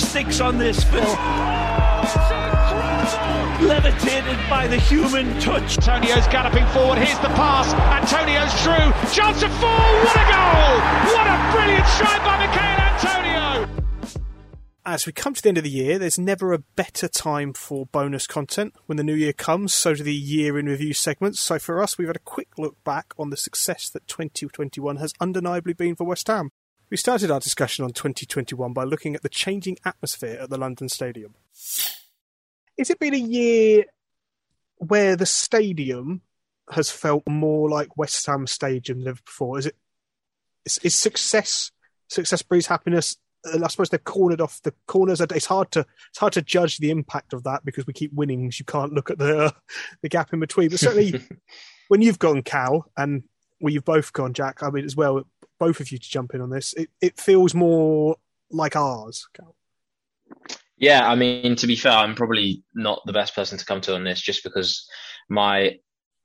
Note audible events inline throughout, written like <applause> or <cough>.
statistics on this, Phil? Oh, Levitated by the human touch. Antonio's galloping forward. Here's the pass. Antonio's through. Chance of four. What a goal! What a brilliant strike by Michael Antonio! As we come to the end of the year, there's never a better time for bonus content. When the new year comes, so do the year in review segments. So for us, we've had a quick look back on the success that 2021 has undeniably been for West Ham. We started our discussion on 2021 by looking at the changing atmosphere at the London Stadium. Has it been a year where the stadium has felt more like West Ham Stadium than ever before? Is it is, is success success breeds happiness? I suppose they've cornered off the corners. It's hard to it's hard to judge the impact of that because we keep winning. So you can't look at the uh, <laughs> the gap in between. But certainly, <laughs> when you've gone Cal and well, you've both gone Jack. I mean, as well, both of you to jump in on this. It it feels more like ours. Cal. Yeah, I mean, to be fair, I'm probably not the best person to come to on this just because my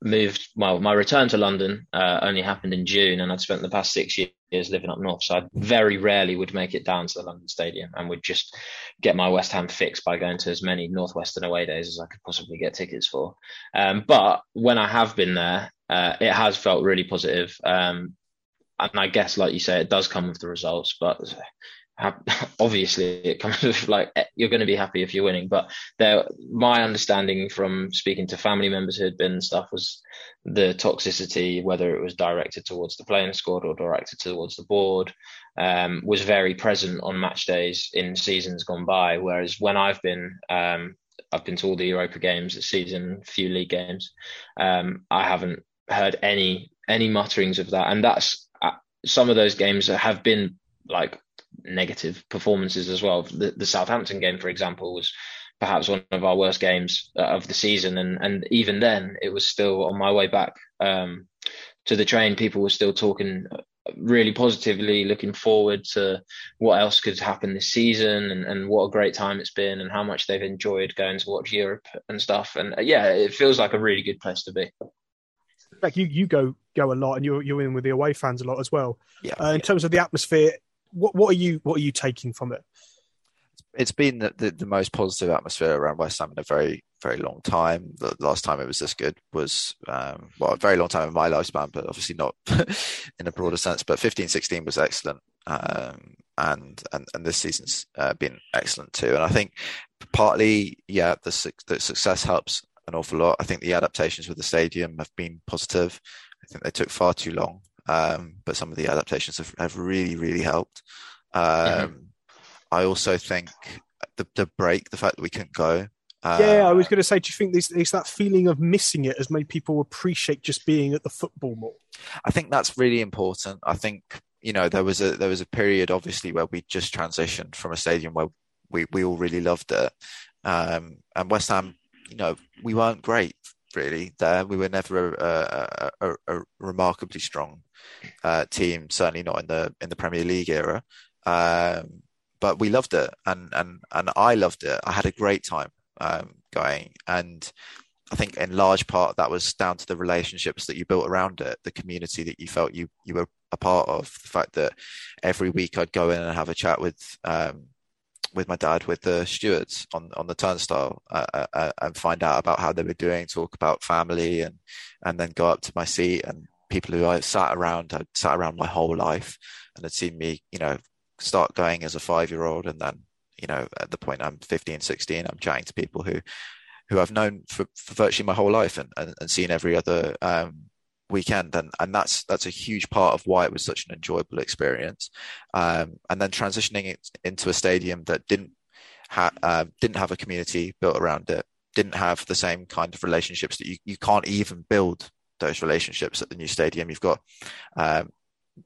moved, well, my return to London uh, only happened in June and I'd spent the past six years living up north. So I very rarely would make it down to the London Stadium and would just get my West Ham fix by going to as many Northwestern away days as I could possibly get tickets for. Um, but when I have been there, uh, it has felt really positive. Um, and I guess, like you say, it does come with the results, but <laughs> obviously it comes like you're going to be happy if you're winning but there my understanding from speaking to family members who had been and stuff was the toxicity whether it was directed towards the playing squad or directed towards the board um, was very present on match days in seasons gone by. Whereas when i've been um, i've been to all the europa games this season few league games um, i haven't heard any any mutterings of that. And that's uh, some of those games have been like negative performances as well. The, the, Southampton game, for example, was perhaps one of our worst games uh, of the season, and and even then, it was still on my way back um, to the train. People were still talking uh, really positively, looking forward to what else could happen this season, and, and what a great time it's been, and how much they've enjoyed going to watch Europe and stuff. And uh, yeah, it feels like a really good place to be. Like you, you go go a lot, and you're you're in with the away fans a lot as well. Yeah. Uh, in terms of the atmosphere, what what are you what are you taking from it? It's been the, the, the, most positive atmosphere around West Ham in a very very long time. The last time it was this good was um, well a very long time in my lifespan, but obviously not <laughs> in a broader sense. But 15, 16 was excellent, um, and and and this season's uh, been excellent too. And I think partly yeah the the success helps an awful lot. I think the adaptations with the stadium have been positive. I think they took far too long um, but some of the adaptations have, have really, really helped. Um, mm-hmm. I also think the, the break, the fact that we couldn't go. Uh, yeah, I was going to say, do you think there's, there's that feeling of missing it has made people appreciate just being at the football more? I think that's really important. I think you know there was a there was a period obviously where we just transitioned from a stadium where we we all really loved it, um, and West Ham, you know, we weren't great really there. We were never a, a, a, a remarkably strong uh, team, certainly not in the in the Premier League era. Um, but we loved it, and and and I loved it. I had a great time um, going, and I think in large part that was down to the relationships that you built around it, the community that you felt you you were a part of. The fact that every week I'd go in and have a chat with um, with my dad with the stewards on on the turnstile uh, uh, uh, and find out about how they were doing, talk about family, and and then go up to my seat and people who I sat around, I'd sat around my whole life, and had seen me, you know, start going as a five year old, and then you know at the point I'm 15, 16, I'm chatting to people who who I've known for, for virtually my whole life and, and, and seen every other um, weekend and and that's that's a huge part of why it was such an enjoyable experience um, and then transitioning it into a stadium that didn't ha- uh, didn't have a community built around it didn't have the same kind of relationships that you, you can't even build those relationships at the new stadium you've got um,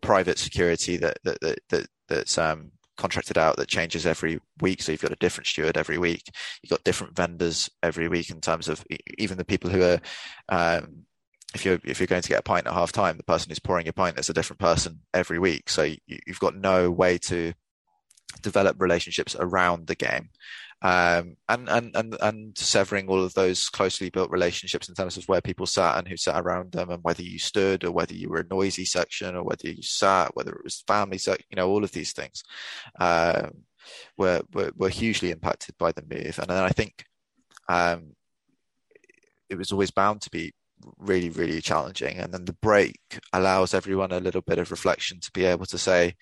private security that that, that, that that's um, contracted out that changes every week. So you've got a different steward every week. You've got different vendors every week in terms of even the people who are um, if you're if you're going to get a pint at half time, the person who's pouring your pint is a different person every week. So you, have got no way to develop relationships around the game. Um, and, and, and, and severing all of those closely built relationships in terms of where people sat and who sat around them and whether you stood or whether you were a noisy section or whether you sat, whether it was family, so, you know, all of these things, um, were, were, were hugely impacted by the move. And then I think, um, it was always bound to be really, really challenging. And then the break allows everyone a little bit of reflection to be able to say,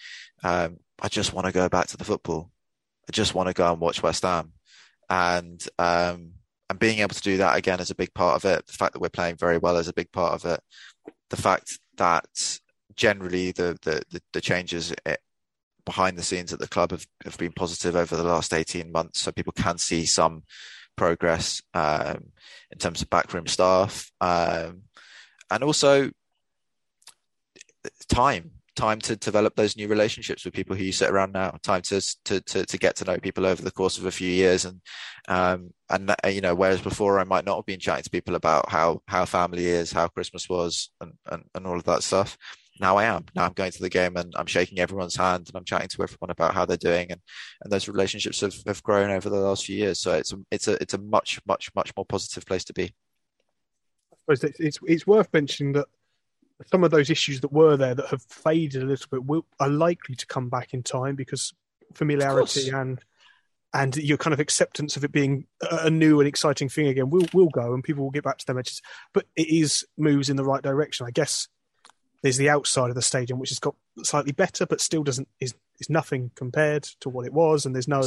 um, I just want to go back to the football. I just want to go and watch West Ham, and um, and being able to do that again is a big part of it. The fact that we're playing very well is a big part of it. The fact that generally the the the, the changes eh, behind the scenes at the club have, have been positive over the last 18 months so people can see some progress um, in terms of backroom staff um, and also time time to develop those new relationships with people who you sit around now time to to to, to get to know people over the course of a few years. And um and you know whereas before i might not have been chatting to people about how how family is how christmas was and and, and all of that stuff now i am now i'm going to the game and i'm shaking everyone's hand and i'm chatting to everyone about how they're doing and and those relationships have, have grown over the last few years so it's a, it's a it's a much much much more positive place to be I suppose it's it's worth mentioning that some of those issues that were there that have faded a little bit will, are likely to come back in time because familiarity and and your kind of acceptance of it being a new and exciting thing again will will go and people will get back to their matches. But it is moves in the right direction. I guess there's the outside of the stadium which has got slightly better, but still doesn't is is nothing compared to what it was, and there's no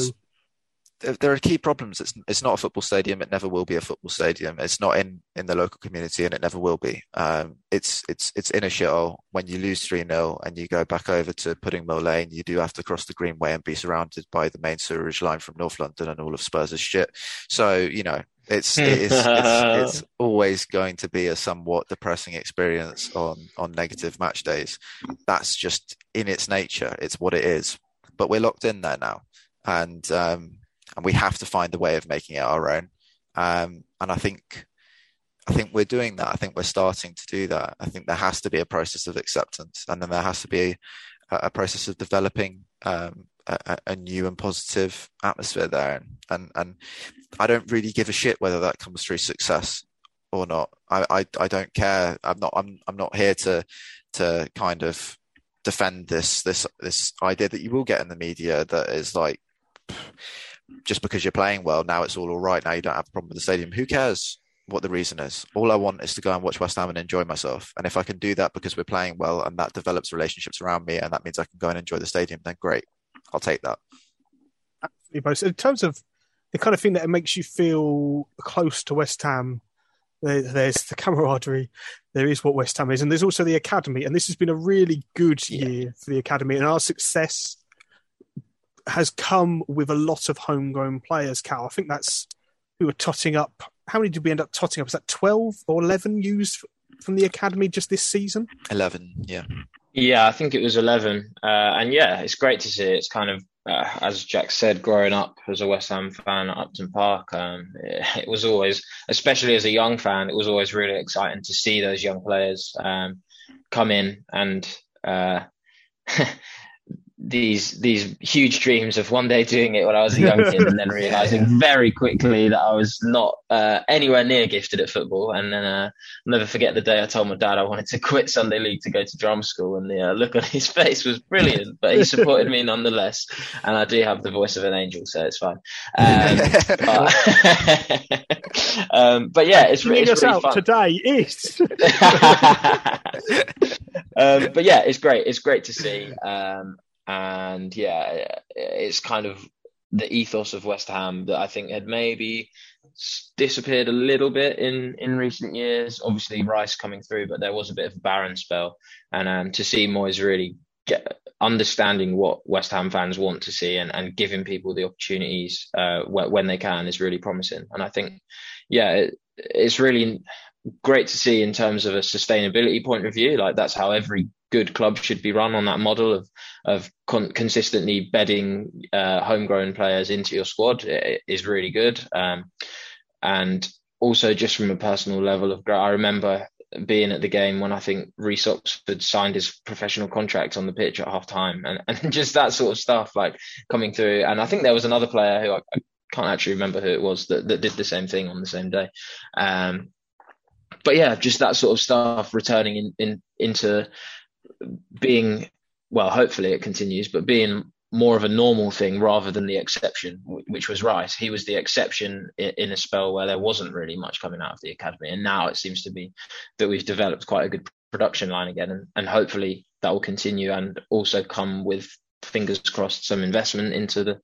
there are key problems. It's it's not a football stadium. It never will be a football stadium. It's not in, in the local community, and it never will be. Um, it's it's it's in a shithole. When you lose three 0 and you go back over to Pudding Mill Lane, you do have to cross the Greenway and be surrounded by the main sewerage line from North London and all of Spurs' shit. So you know, it's it's, it's, <laughs> it's always going to be a somewhat depressing experience on on negative match days. That's just in its nature. It's what it is. But we're locked in there now, and um, and we have to find a way of making it our own. Um, and I think, I think we're doing that. I think we're starting to do that. I think there has to be a process of acceptance, and then there has to be a, a process of developing um, a, a, new and positive atmosphere there. And, and and I don't really give a shit whether that comes through success or not. I, I, I don't care. I'm not I'm I'm not here to to kind of defend this this this idea that you will get in the media that is like just because you're playing well, now it's all all right. Now you don't have a problem with the stadium. Who cares what the reason is? All I want is to go and watch West Ham and enjoy myself. And if I can do that because we're playing well and that develops relationships around me and that means I can go and enjoy the stadium, then great. I'll take that. In terms of the kind of thing that makes you feel close to West Ham, there's the camaraderie, there is what West Ham is, and there's also the academy. And this has been a really good year yeah. for the academy, and our success has come with a lot of homegrown players, Cal. I think that's who are totting up. How many did we end up totting up? Is that 12 or 11 used from the academy just this season? 11, yeah. Yeah, I think it was 11. Uh, and yeah, it's great to see. It's kind of, uh, as Jack said, growing up as a West Ham fan at Upton Park, um, it, <laughs> it, was always, especially as a young fan, it was always really exciting to see those young players um, come in and uh, <laughs> these these huge dreams of one day doing it when I was a young kid, and then <laughs> realizing very quickly that I was not uh, anywhere near gifted at football. And then uh, I'll never forget the day I told my dad I wanted to <laughs> quit Sunday league to go to drum school, and the uh, look on his <laughs> face was brilliant. But he supported me nonetheless, and I do have the voice of an angel, so it's fine. Um, but, um, but, yeah, it's, it's really fun. today is. um, but yeah, it's great. It's great to see. And yeah, it's kind of the ethos of West Ham that I think had maybe disappeared a little bit in in recent years. Obviously, Rice coming through, but there was a bit of a barren spell, and um, to see Moyes really get understanding what West Ham fans want to see and, and giving people the opportunities uh, when they can is really promising. And I think, yeah, it, it's really great to see in terms of a sustainability point of view. Like that's how every good clubs should be run on that model of of con- consistently bedding uh, homegrown players into your squad is really good. Um, and also just from a personal level of, I remember being at the game when I think Reece Oxford signed his professional contract on the pitch at half time and, <laughs> and just that sort of stuff like coming through. And I think there was another player who I, I can't actually remember who it was that, that did the same thing on the same day. Um, but yeah, just that sort of stuff returning in, in into being well, hopefully it continues, but being more of a normal thing rather than the exception, which was Rice. He was the exception in a spell where there wasn't really much coming out of the academy, and now it seems to be that we've developed quite a good production line again, and, and hopefully that will continue and also come with fingers crossed some investment into the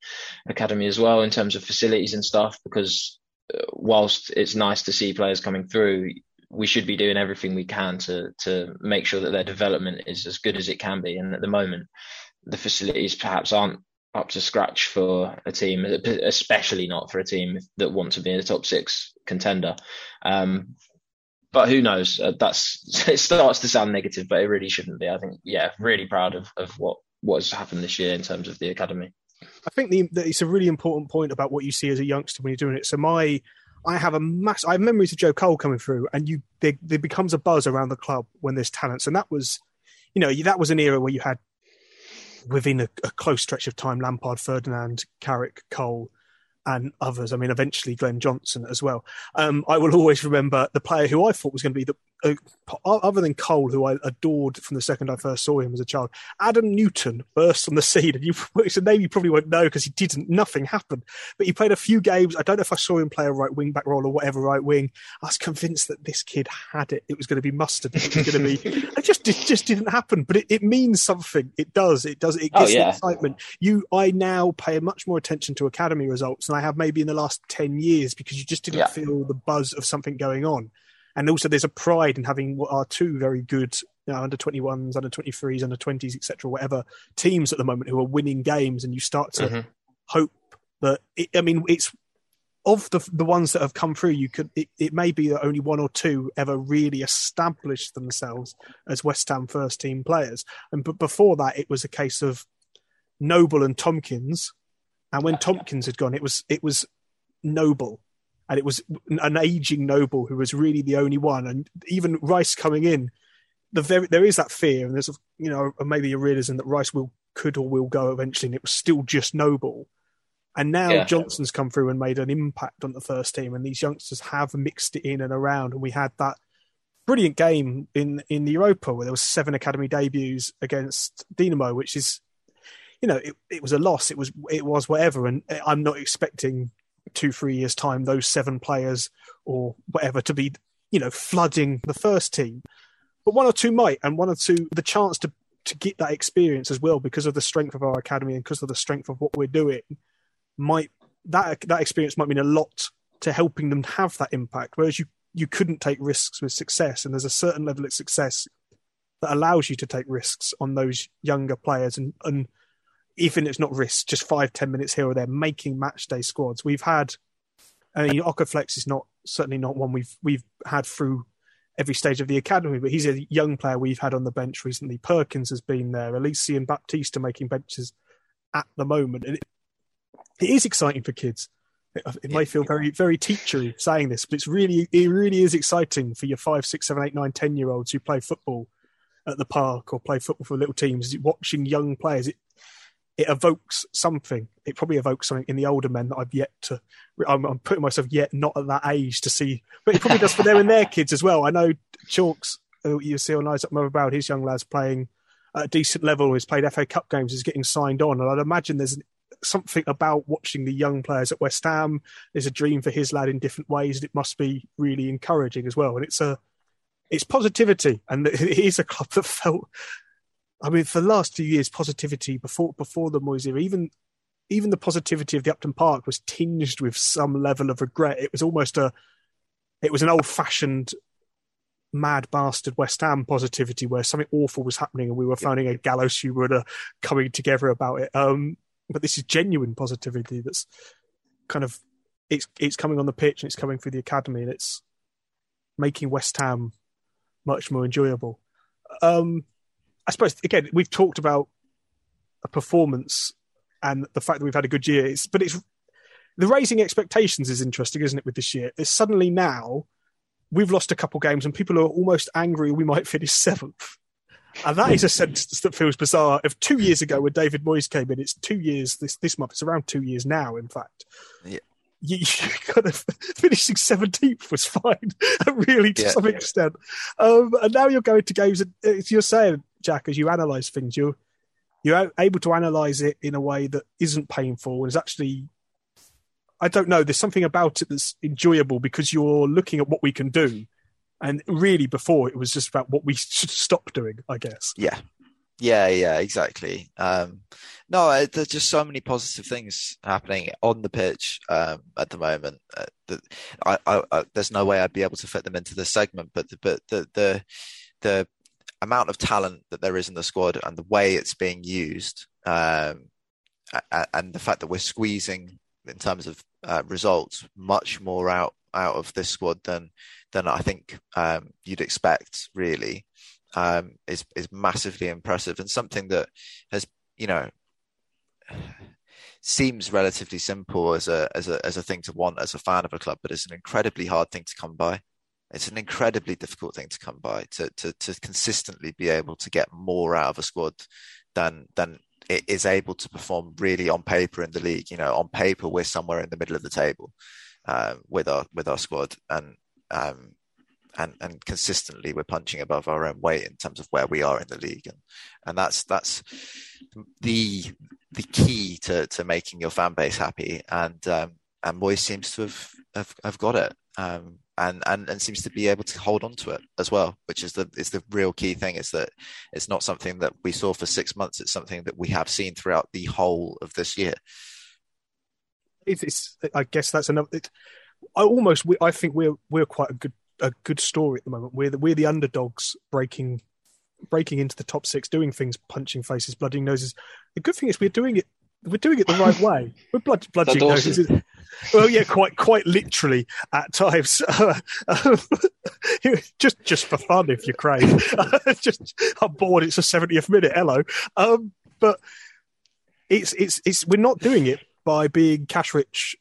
academy as well in terms of facilities and stuff. Because uh, whilst it's nice to see players coming through, we should be doing everything we can to to make sure that their development is as good as it can be. And at the moment, the facilities perhaps aren't up to scratch for a team, especially not for a team that want to be a top six contender. Um, but who knows? Uh, that's <laughs> it starts to sound negative, but it really shouldn't be. I think, yeah, really proud of, of what what has happened this year in terms of the academy. I think the, it's a really important point about what you see as a youngster when you're doing it. So my I have a mass. I have memories of Joe Cole coming through, and you there, there becomes a buzz around the club when there's talents, and that was, you know, that was an era where you had within a, a close stretch of time Lampard, Ferdinand, Carrick, Cole, and others. I mean, eventually Glenn Johnson as well. Um, I will always remember the player who I thought was going to be the uh, other than Cole, who I adored from the second I first saw him as a child, Adam Newton burst on the scene. And you, <laughs> it's a name you probably won't know because he didn't, nothing happened. But he played a few games. I don't know if I saw him play a right wing back role or whatever right wing. I was convinced that this kid had it. It was going to be mustard. It was going to be, <laughs> it just, it just didn't happen. But it, it means something. It does. It does. It oh, gets oh, yeah. excitement. You, I now pay much more attention to academy results than I have maybe in the last 10 years because you just didn't yeah. feel the buzz of something going on and also there's a pride in having what are two very good you know, under 21s, under 23s, under 20s, etc., whatever teams at the moment who are winning games, and you start to mm-hmm. hope that. It, I mean, it's of the the ones that have come through. You could it, it may be that only one or two ever really established themselves as West Ham first team players, and but before that, it was a case of Noble and Tomkins, and when Tomkins had gone, it was it was Noble and it was an aging noble who was really the only one. And even Rice coming in, the very there is that fear, and there's you know maybe a realism that Rice will could or will go eventually, and it was still just noble. And now yeah. Johnson's come through and made an impact on the first team, and these youngsters have mixed it in and around. And we had that brilliant game in in the Europa where there was seven academy debuts against Dinamo, which is, you know, it, it was a loss. It was it was whatever, and eh, I'm not expecting two, three years' time, those seven players or whatever to be, you know, flooding the first team. But one or two might, and one or two, the chance to, to get that experience as well because of the strength of our academy and because of the strength of what we're doing, might that that experience might mean a lot to helping them have that impact. Whereas you you couldn't take risks with success, and there's a certain level of success that allows you to take risks on those younger players and and even if it's not risk, just five, ten minutes here or there, making match day squads. We've had, I mean, Oko-Flex is not certainly not one we've we've had through every stage of the academy, but he's a young player we've had on the bench recently. Perkins has been there, Alese and Baptiste are making benches at the moment, and it, it is exciting for kids. It, it may feel very very teachery saying this, but it's really it really is exciting for your five, six, seven, eight, nine, ten year olds who play football at the park or play football for little teams. Watching young players, it it evokes something. It probably evokes something in the older men that I've yet to. I'm, I'm putting myself yet not at that age to see, but it probably does for them and their kids as well. I know Chalks, you see on Isaac about his young lads playing at a decent level. He's played FA Cup games. Is getting signed on, and I'd imagine there's something about watching the young players at West Ham. There's a dream for his lad in different ways, and it must be really encouraging as well. And it's a it's positivity, and <laughs> it is a club that felt I mean, for the last few years, positivity before before the Moyes era, even even the positivity of the Upton Park was tinged with some level of regret. It was almost a, it was an old fashioned, mad bastard West Ham positivity where something awful was happening and we were finding a gallows humor and coming together about it. Um, but this is genuine positivity that's kind of it's it's coming on the pitch and it's coming through the academy and it's making West Ham much more enjoyable. Um, I suppose again we've talked about a performance and the fact that we've had a good year. It's, but it's the raising expectations is interesting, isn't it? With this year, it's suddenly now we've lost a couple games and people are almost angry we might finish seventh. And that is a sentence that feels bizarre. Of two years ago, when David Moyes came in, it's two years this this month. It's around two years now, in fact. Yeah. You, <laughs> you kind of finishing seventeenth was fine, <laughs> really to Yeah. some extent. Um, and now you're going to games. And as you're saying, Jack, as you analyse things, you're you're able to analyse it in a way that isn't painful and is actually. I don't know. There's something about it that's enjoyable because you're looking at what we can do, and really before it was just about what we <laughs> should stop doing. I guess. Yeah, yeah, yeah, exactly. Um, no, there's just so many positive things happening on the pitch um, at the moment. Uh, I, I, I, there's no way I'd be able to fit them into this segment, but the, but the the the amount of talent that there is in the squad and the way it's being used, um, and the fact that we're squeezing in terms of uh, results much more out out of this squad than than I think um, you'd expect, really um, is is massively impressive and something that has you know seems relatively simple as a as a as a thing to want as a fan of a club, but it's an incredibly hard thing to come by. It's an incredibly difficult thing to come by to to to consistently be able to get more out of a squad than than it is able to perform really on paper in the league. You know, on paper we're somewhere in the middle of the table um, with our with our squad, and um, and and consistently we're punching above our own weight in terms of where we are in the league, and and that's that's the the key to to making your fan base happy, and um, and Moyes seems to have have, have got it. Um, and, and and seems to be able to hold on to it as well, which is the is the real key thing. Is that it's not something that we saw for six months. It's something that we have seen throughout the whole of this year. It's, it's I guess that's another. It, I almost I think we're we're quite a good a good story at the moment. We're the, we're the underdogs breaking breaking into the top six, doing things, punching faces, bloodying noses. The good thing is we're doing it. We're doing it the right way. We're blood, <laughs> bludgeoning noses. Well, yeah, quite quite literally at times. <laughs> just just for fun, if you crave. <laughs> just I'm bored. It's a 70th minute. Hello, um, but it's it's it's we're not doing it by being cash rich,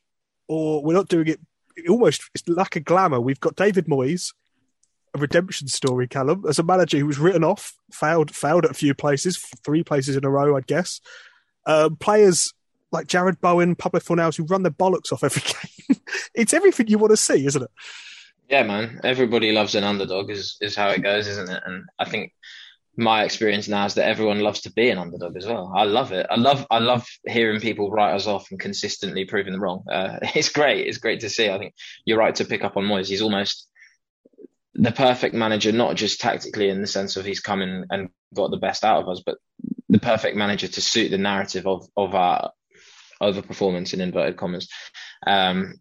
or we're not doing it. Almost, it's lack of glamour. We've got David Moyes, a redemption story, Callum, as a manager who was written off, failed failed at a few places, three places in a row, I'd guess. Um, players like Jarrod Bowen, Pablo Fornals, who run their bollocks off every <laughs> game. it's everything you want to see, isn't it? Yeah, man. Everybody loves an underdog, is is how it goes, isn't it? And I think my experience now is that everyone loves to be an underdog as well. I love it. I love I love hearing people write us off and consistently proving them wrong. Uh, <laughs> it's great. It's great to see. I think you're right to pick up on Moyes. He's almost the perfect manager, not just tactically in the sense of he's come in and got the best out of us, but the perfect manager to suit the narrative of of our overperformance in inverted commas. Um,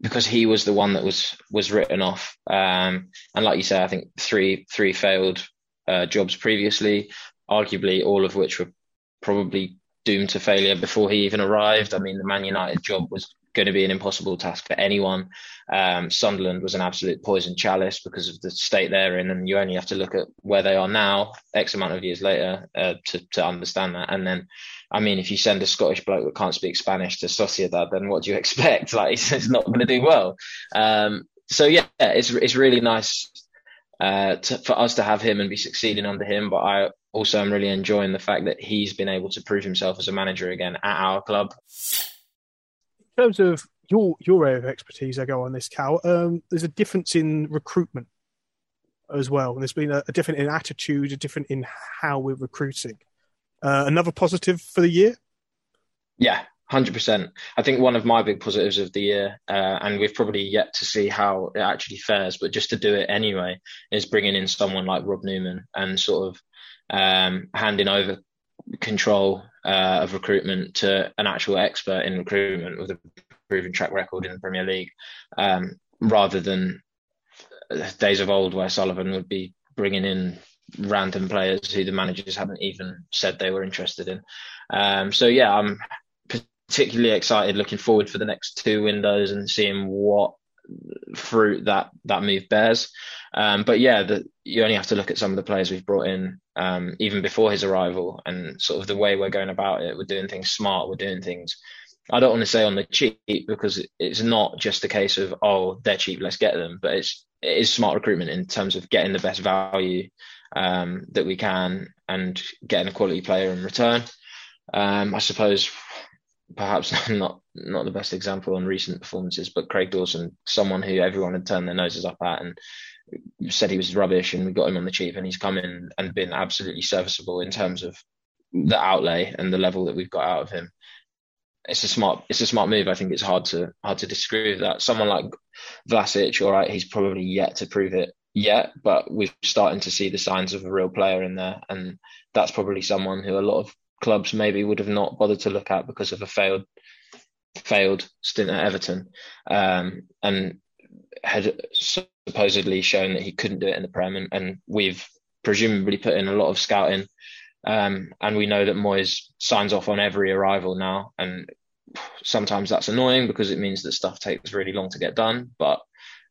because he was the one that was was written off. Um, and like you say, I think three three failed uh, jobs previously, arguably all of which were probably doomed to failure before he even arrived. I mean, the Man United job was going to be an impossible task for anyone. Um, Sunderland was an absolute poison chalice because of the state they're in, and you only have to look at where they are now, X amount of years later, uh, to to understand that. And then, I mean, if you send a Scottish bloke that can't speak Spanish to Sociedad, then what do you <laughs> expect? Like, he's, he's not going to do well. Um, so yeah, it's it's really nice uh, to, for us to have him and be succeeding under him. But I also am really enjoying the fact that he's been able to prove himself as a manager again at our club. In terms of your your area of expertise, I go on this, Cal. Um, there's a difference in recruitment as well. and There's been a, a different in attitude, a different in how we're recruiting. Uh, another positive for the year. Yeah, hundred percent. I think one of my big positives of the year, uh, and we've probably yet to see how it actually fares, but just to do it anyway, is bringing in someone like Rob Newman and sort of um, handing over control uh, of recruitment to an actual expert in recruitment with a proven track record in the Premier League, um, rather than days of old where Sullivan would be bringing in random players who the managers haven't even said they were interested in. Um, so yeah, I'm particularly excited, looking forward for the next two windows and seeing what fruit that that move bears. Um, but yeah, the, you only have to look at some of the players we've brought in um, even before his arrival, and sort of the way we're going about it. We're doing things smart. We're doing things I don't want to say on the cheap because it's not just a case of oh they're cheap, let's get them, but it's it is smart recruitment in terms of getting the best value um, that we can and getting a quality player in return. Um, I suppose perhaps <laughs> not not the best example on recent performances, but Craig Dawson, someone who everyone had turned their noses up at and said he was rubbish, and we got him on the cheap, and he's come in and been absolutely serviceable in terms of the outlay and the level that we've got out of him. It's a smart, it's a smart move. I think it's hard to hard to disagree with that. Someone like Vlasic, all right, he's probably yet to prove it yet, but we're starting to see the signs of a real player in there, and that's probably someone who a lot of clubs maybe would have not bothered to look at because of a failed failed stint at Everton, um, and had supposedly shown that he couldn't do it in the Prem, and, and we've presumably put in a lot of scouting, um, and we know that Moyes signs off on every arrival now, and sometimes that's annoying because it means that stuff takes really long to get done, but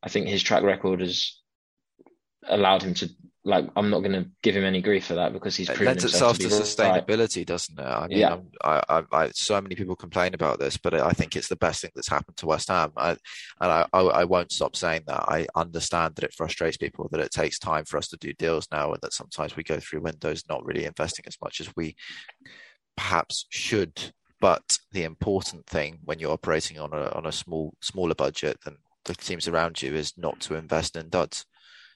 I think his track record has allowed him to like I'm not going to give him any grief for that because he's it lends itself to, to sustainability, right. doesn't it? I mean, yeah. I, I, I, so many people complain about this, but I think it's the best thing that's happened to West Ham, I, and I, I, I won't stop saying that. I understand that it frustrates people that it takes time for us to do deals now, and that sometimes we go through windows not really investing as much as we perhaps should. But the important thing when you're operating on a on a small smaller budget than the teams around you is not to invest in duds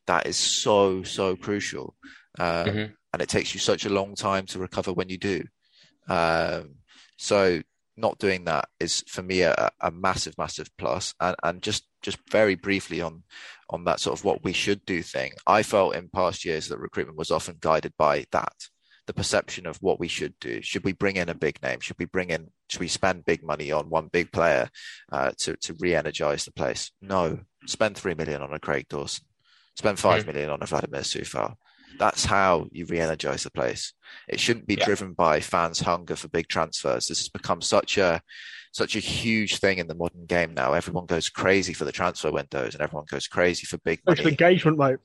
that is so so crucial um, mm-hmm. and it takes you such a long time to recover when you do. Um, so not doing that is for me a, a, massive massive plus. And, and just just very briefly on on that sort of what we should do thing i felt in past years that recruitment was often guided by that the perception of what we should do. Should we bring in a big name? Should we bring in should we spend big money on one big player uh, to to re-energize the place? No. Spend 3 million on a craig dawson Spend five mm. million on a Vladimir Coufal. That's how you re-energize the place. It shouldn't be yeah. driven by fans' hunger for big transfers. This has become such a such a huge thing in the modern game now. Everyone goes crazy for the transfer windows, and everyone goes crazy for big money. engagement, mate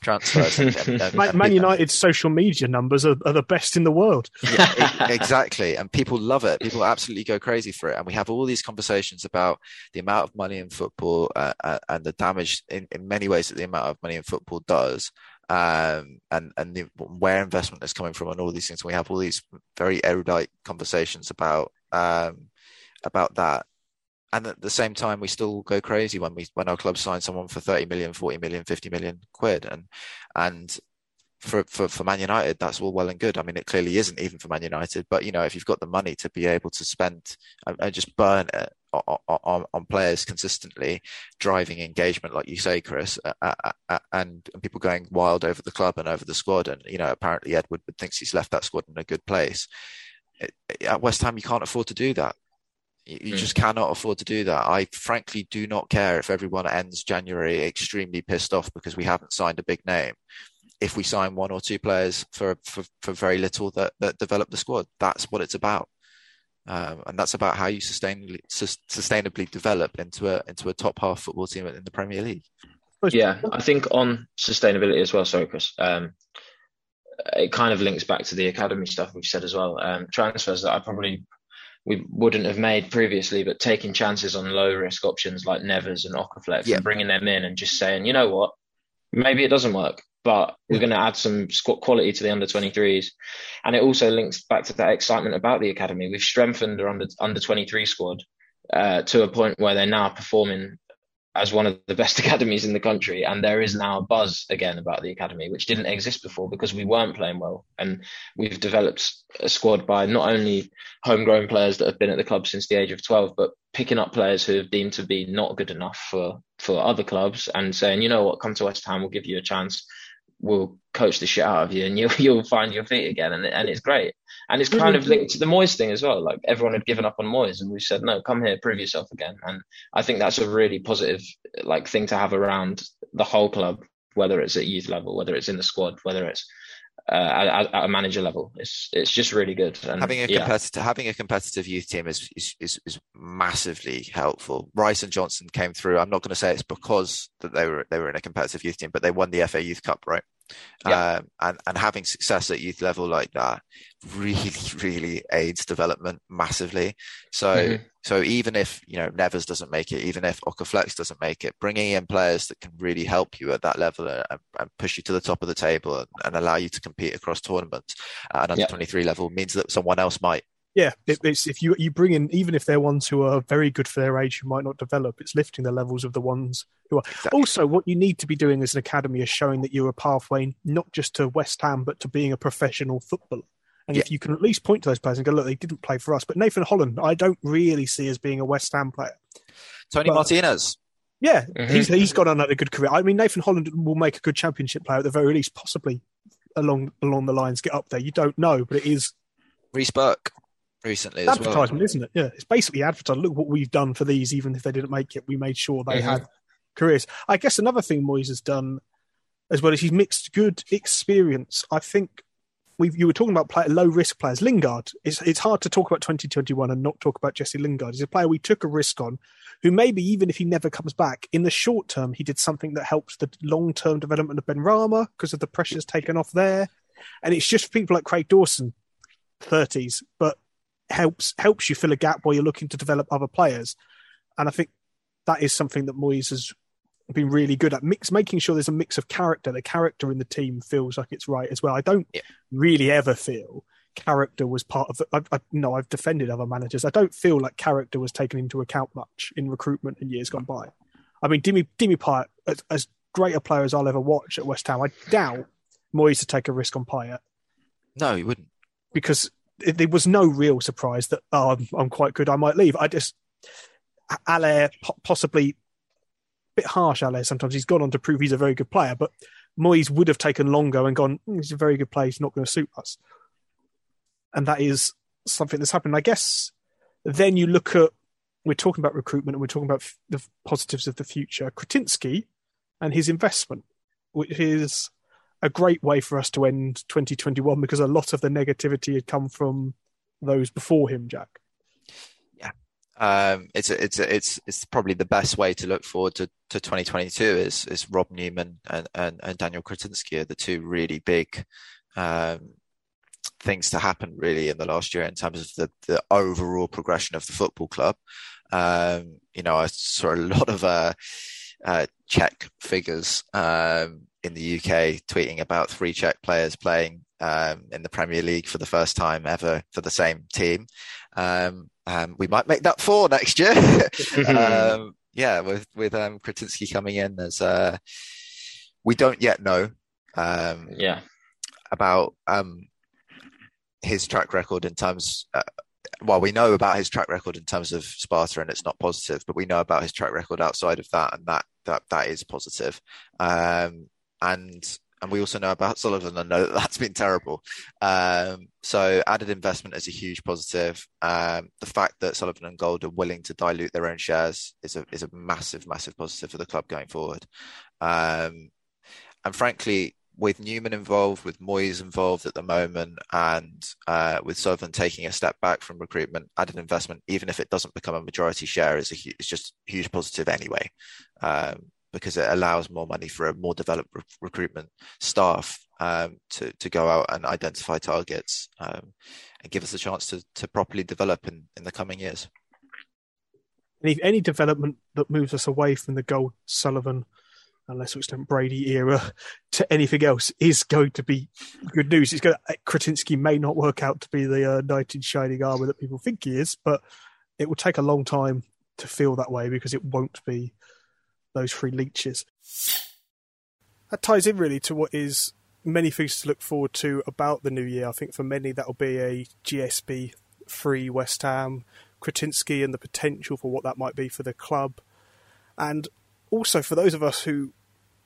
transfers. <laughs> And, and, Man, Man United's social media numbers are, are, the best in the world. Yeah, <laughs> exactly. And people love it. People absolutely go crazy for it. And we have all these conversations about the amount of money in football uh, uh, and the damage in, in many ways that the amount of money in football does. Um, and and the, where investment is coming from and all these things. We have all these very erudite conversations about um, about that and at the same time we still go crazy when we when our club sign someone for 30 million 40 million 50 million quid and and for, for for Man United that's all well and good I mean it clearly isn't even for Man United but you know if you've got the money to be able to spend and just burn it on, on, on, players consistently, driving engagement, like you say, Chris, uh, uh, and, and, people going wild over the club and over the squad. And you know, apparently edward thinks he's left that squad in a good place. At West Ham, you can't afford to do that. You, mm. just cannot afford to do that. I frankly do not care if everyone ends January extremely pissed off because we haven't signed a big name. If we sign one or two players for for, for very little that, that develop the squad, that's what it's about. Um, and that's about how you sustainably sustainably develop into a into a top half football team in the Premier League. Yeah, I think on sustainability as well. Sorry, Chris. Um, it kind of links back to the academy stuff we've said as well. Um, transfers that I probably we wouldn't have made previously, but taking chances on low risk options like Nevers and Oko-Flex yeah. and bringing them in and just saying, you know what, maybe it doesn't work, but we're going to add some squad quality to the under 23s. And it also links back to that excitement about the academy. We've strengthened our under, under 23 squad uh, to a point where they're now performing as one of the best <laughs> academies in the country. And there is now a buzz again about the academy, which didn't exist before because we weren't playing well. And we've developed a squad by not only homegrown players that have been at the club since the age of 12, but picking up players who have deemed to be not good enough for, for other clubs and saying, you know what, come to West Ham, we'll give you a chance. We'll coach the shit out of you and you'll, <laughs> you'll find your feet again. And, and it's great. And it's kind of linked to the Moyes thing as well. Like everyone had given up on Moyes, and we said, no, come here, prove yourself again. And I think that's a really positive like thing to have around the whole club, whether it's at youth level, whether it's in the squad, whether it's uh, at, at, a manager level. It's it's just really good. And, having a competitive having a competitive youth team is, is, is is massively helpful. Rice and Johnson came through. I'm not going to say it's because that they were they were in a competitive youth team, but they won the FA Youth Cup, right? Yeah. Um, and and having success at youth level like that really really aids development massively. So mm-hmm. So even if you know Nevers doesn't make it, even if Oko-Flex doesn't make it, bringing in players that can really help you at that level and, and push you to the top of the table and, and, allow you to compete across tournaments at an under twenty three level means that someone else might. Yeah, it, it's if you you bring in even if they're ones who are very good for their age who might not develop, it's lifting the levels of the ones who are. Exactly. Also, what you need to be doing as an academy is showing that you're a pathway not just to West Ham but to being a professional footballer. And yeah. if you can at least point to those players and go, look, they didn't play for us. But Nathan Holland, I don't really see as being a West Ham player. Tony but, Martinez. Yeah, mm-hmm. he's he's got another good career. I mean, Nathan Holland will make a good championship player at the very least, possibly along along the lines get up there. You don't know, but it is. Reece Burke recently as advertisement, well. isn't it? Yeah, it's basically advertising. Look what we've done for these, even if they didn't make it, we made sure they mm-hmm. had careers. I guess another thing Moyes has done as well is he's mixed good experience. I think we you were talking about play, low risk players. Lingard, it's, it's hard to talk about 2021 and not talk about Jesse Lingard. He's a player we took a risk on, who maybe even if he never comes back, in the short term, he did something that helps the long term development of Benrahma because of the pressures taken off there. And it's just people like Craig Dawson, 30s, but helps helps you fill a gap while you're looking to develop other players. And I think that is something that Moyes has been really good at mix making sure there's a mix of character. The character in the team feels like it's right as well. I don't yeah. really ever feel character was part of it. I, I, no, I've defended other managers. I don't feel like character was taken into account much in recruitment in years gone by. I mean, Dimi Dimi Payet, as, as great a player as I'll ever watch at West Ham, I doubt Moyes to take a risk on Payet. No, he wouldn't, because it, there was no real surprise that oh, I'm, I'm quite good. I might leave. I just Haller possibly bit harsh, Ale. Sometimes he's gone on to prove he's a very good player, but Moyes would have taken longer and gone, mm, he's a very good player, he's not going to suit us. And that is something that's happened. I guess then you look at, we're talking about recruitment and we're talking about the positives of the future. Kretinsky and his investment, which is a great way for us to end 2021 because a lot of the negativity had come from those before him, Jack. Um, it's it's it's it's probably the best way to look forward to, to 2022 is is Rob Newman and, and, and Daniel Kretinsky are the two really big um, things to happen really in the last year in terms of the, the overall progression of the football club. Um, you know, I saw a lot of uh, uh, Czech figures um, in the UK tweeting about three Czech players playing um, in the Premier League for the first time ever for the same team. Um, um, we might make that four next year. <laughs> um, yeah, with with um, Kretinsky coming in, there's uh, we don't yet know. Um, yeah, about um, his track record in terms. Uh, well, we know about his track record in terms of Sparta, and it's not positive. But we know about his track record outside of that, and that that that is positive. Um, and and we also know about Sullivan and know that that's been terrible. Um, so added investment is a huge positive. Um, the fact that Sullivan and Gold are willing to dilute their own shares is a is a massive, massive positive for the club going forward. Um, and frankly, with Newman involved, with Moyes involved at the moment, and uh, with Sullivan taking a step back from recruitment, added investment, even if it doesn't become a majority share, is a is just huge positive anyway. Um, because it allows more money for a more developed re- recruitment staff um, to to go out and identify targets um, and give us a chance to to properly develop in, in the coming years. Any any development that moves us away from the Gold Sullivan and lesser extent Brady era <laughs> to anything else is going to be good news. It's going to, Kretinsky may not work out to be the uh, knight in shining armor that people think he is, but it will take a long time to feel that way because it won't be those three leeches. That ties in really to what is many things to look forward to about the new year. I think for many that'll be a GSB free West Ham, Kretinsky and the potential for what that might be for the club. And also for those of us who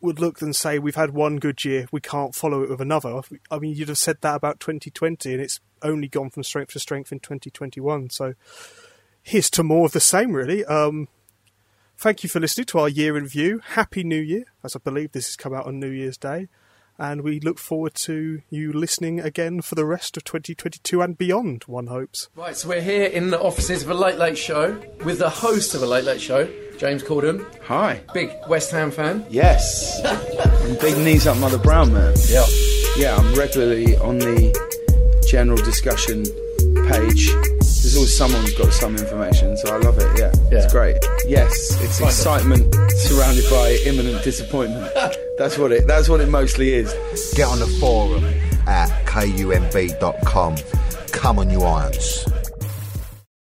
would look and say we've had one good year, we can't follow it with another. I mean, you'd have said that about 2020, and it's only gone from strength to strength in 2021. So here's to more of the same, really. Um, Thank you for listening to our year in view. Happy New Year, as I believe this has come out on New Year's Day. And we look forward to you listening again for the rest of 2022 and beyond, one hopes. Right, so we're here in the offices of a Late Late Show with the host of a Late Late Show, James Corden. Hi. Big West Ham fan. Yes. <laughs> big knees up Mother Brown man. Yeah. Yeah, I'm regularly on the general discussion page. There's there's always someone who's got some information, so I love it. Yeah, Yeah. it's great. Yes, it's Kind of. excitement surrounded by imminent disappointment. that's what it. That's what it mostly is. Get on the forum at kumb.com. Come on, you irons.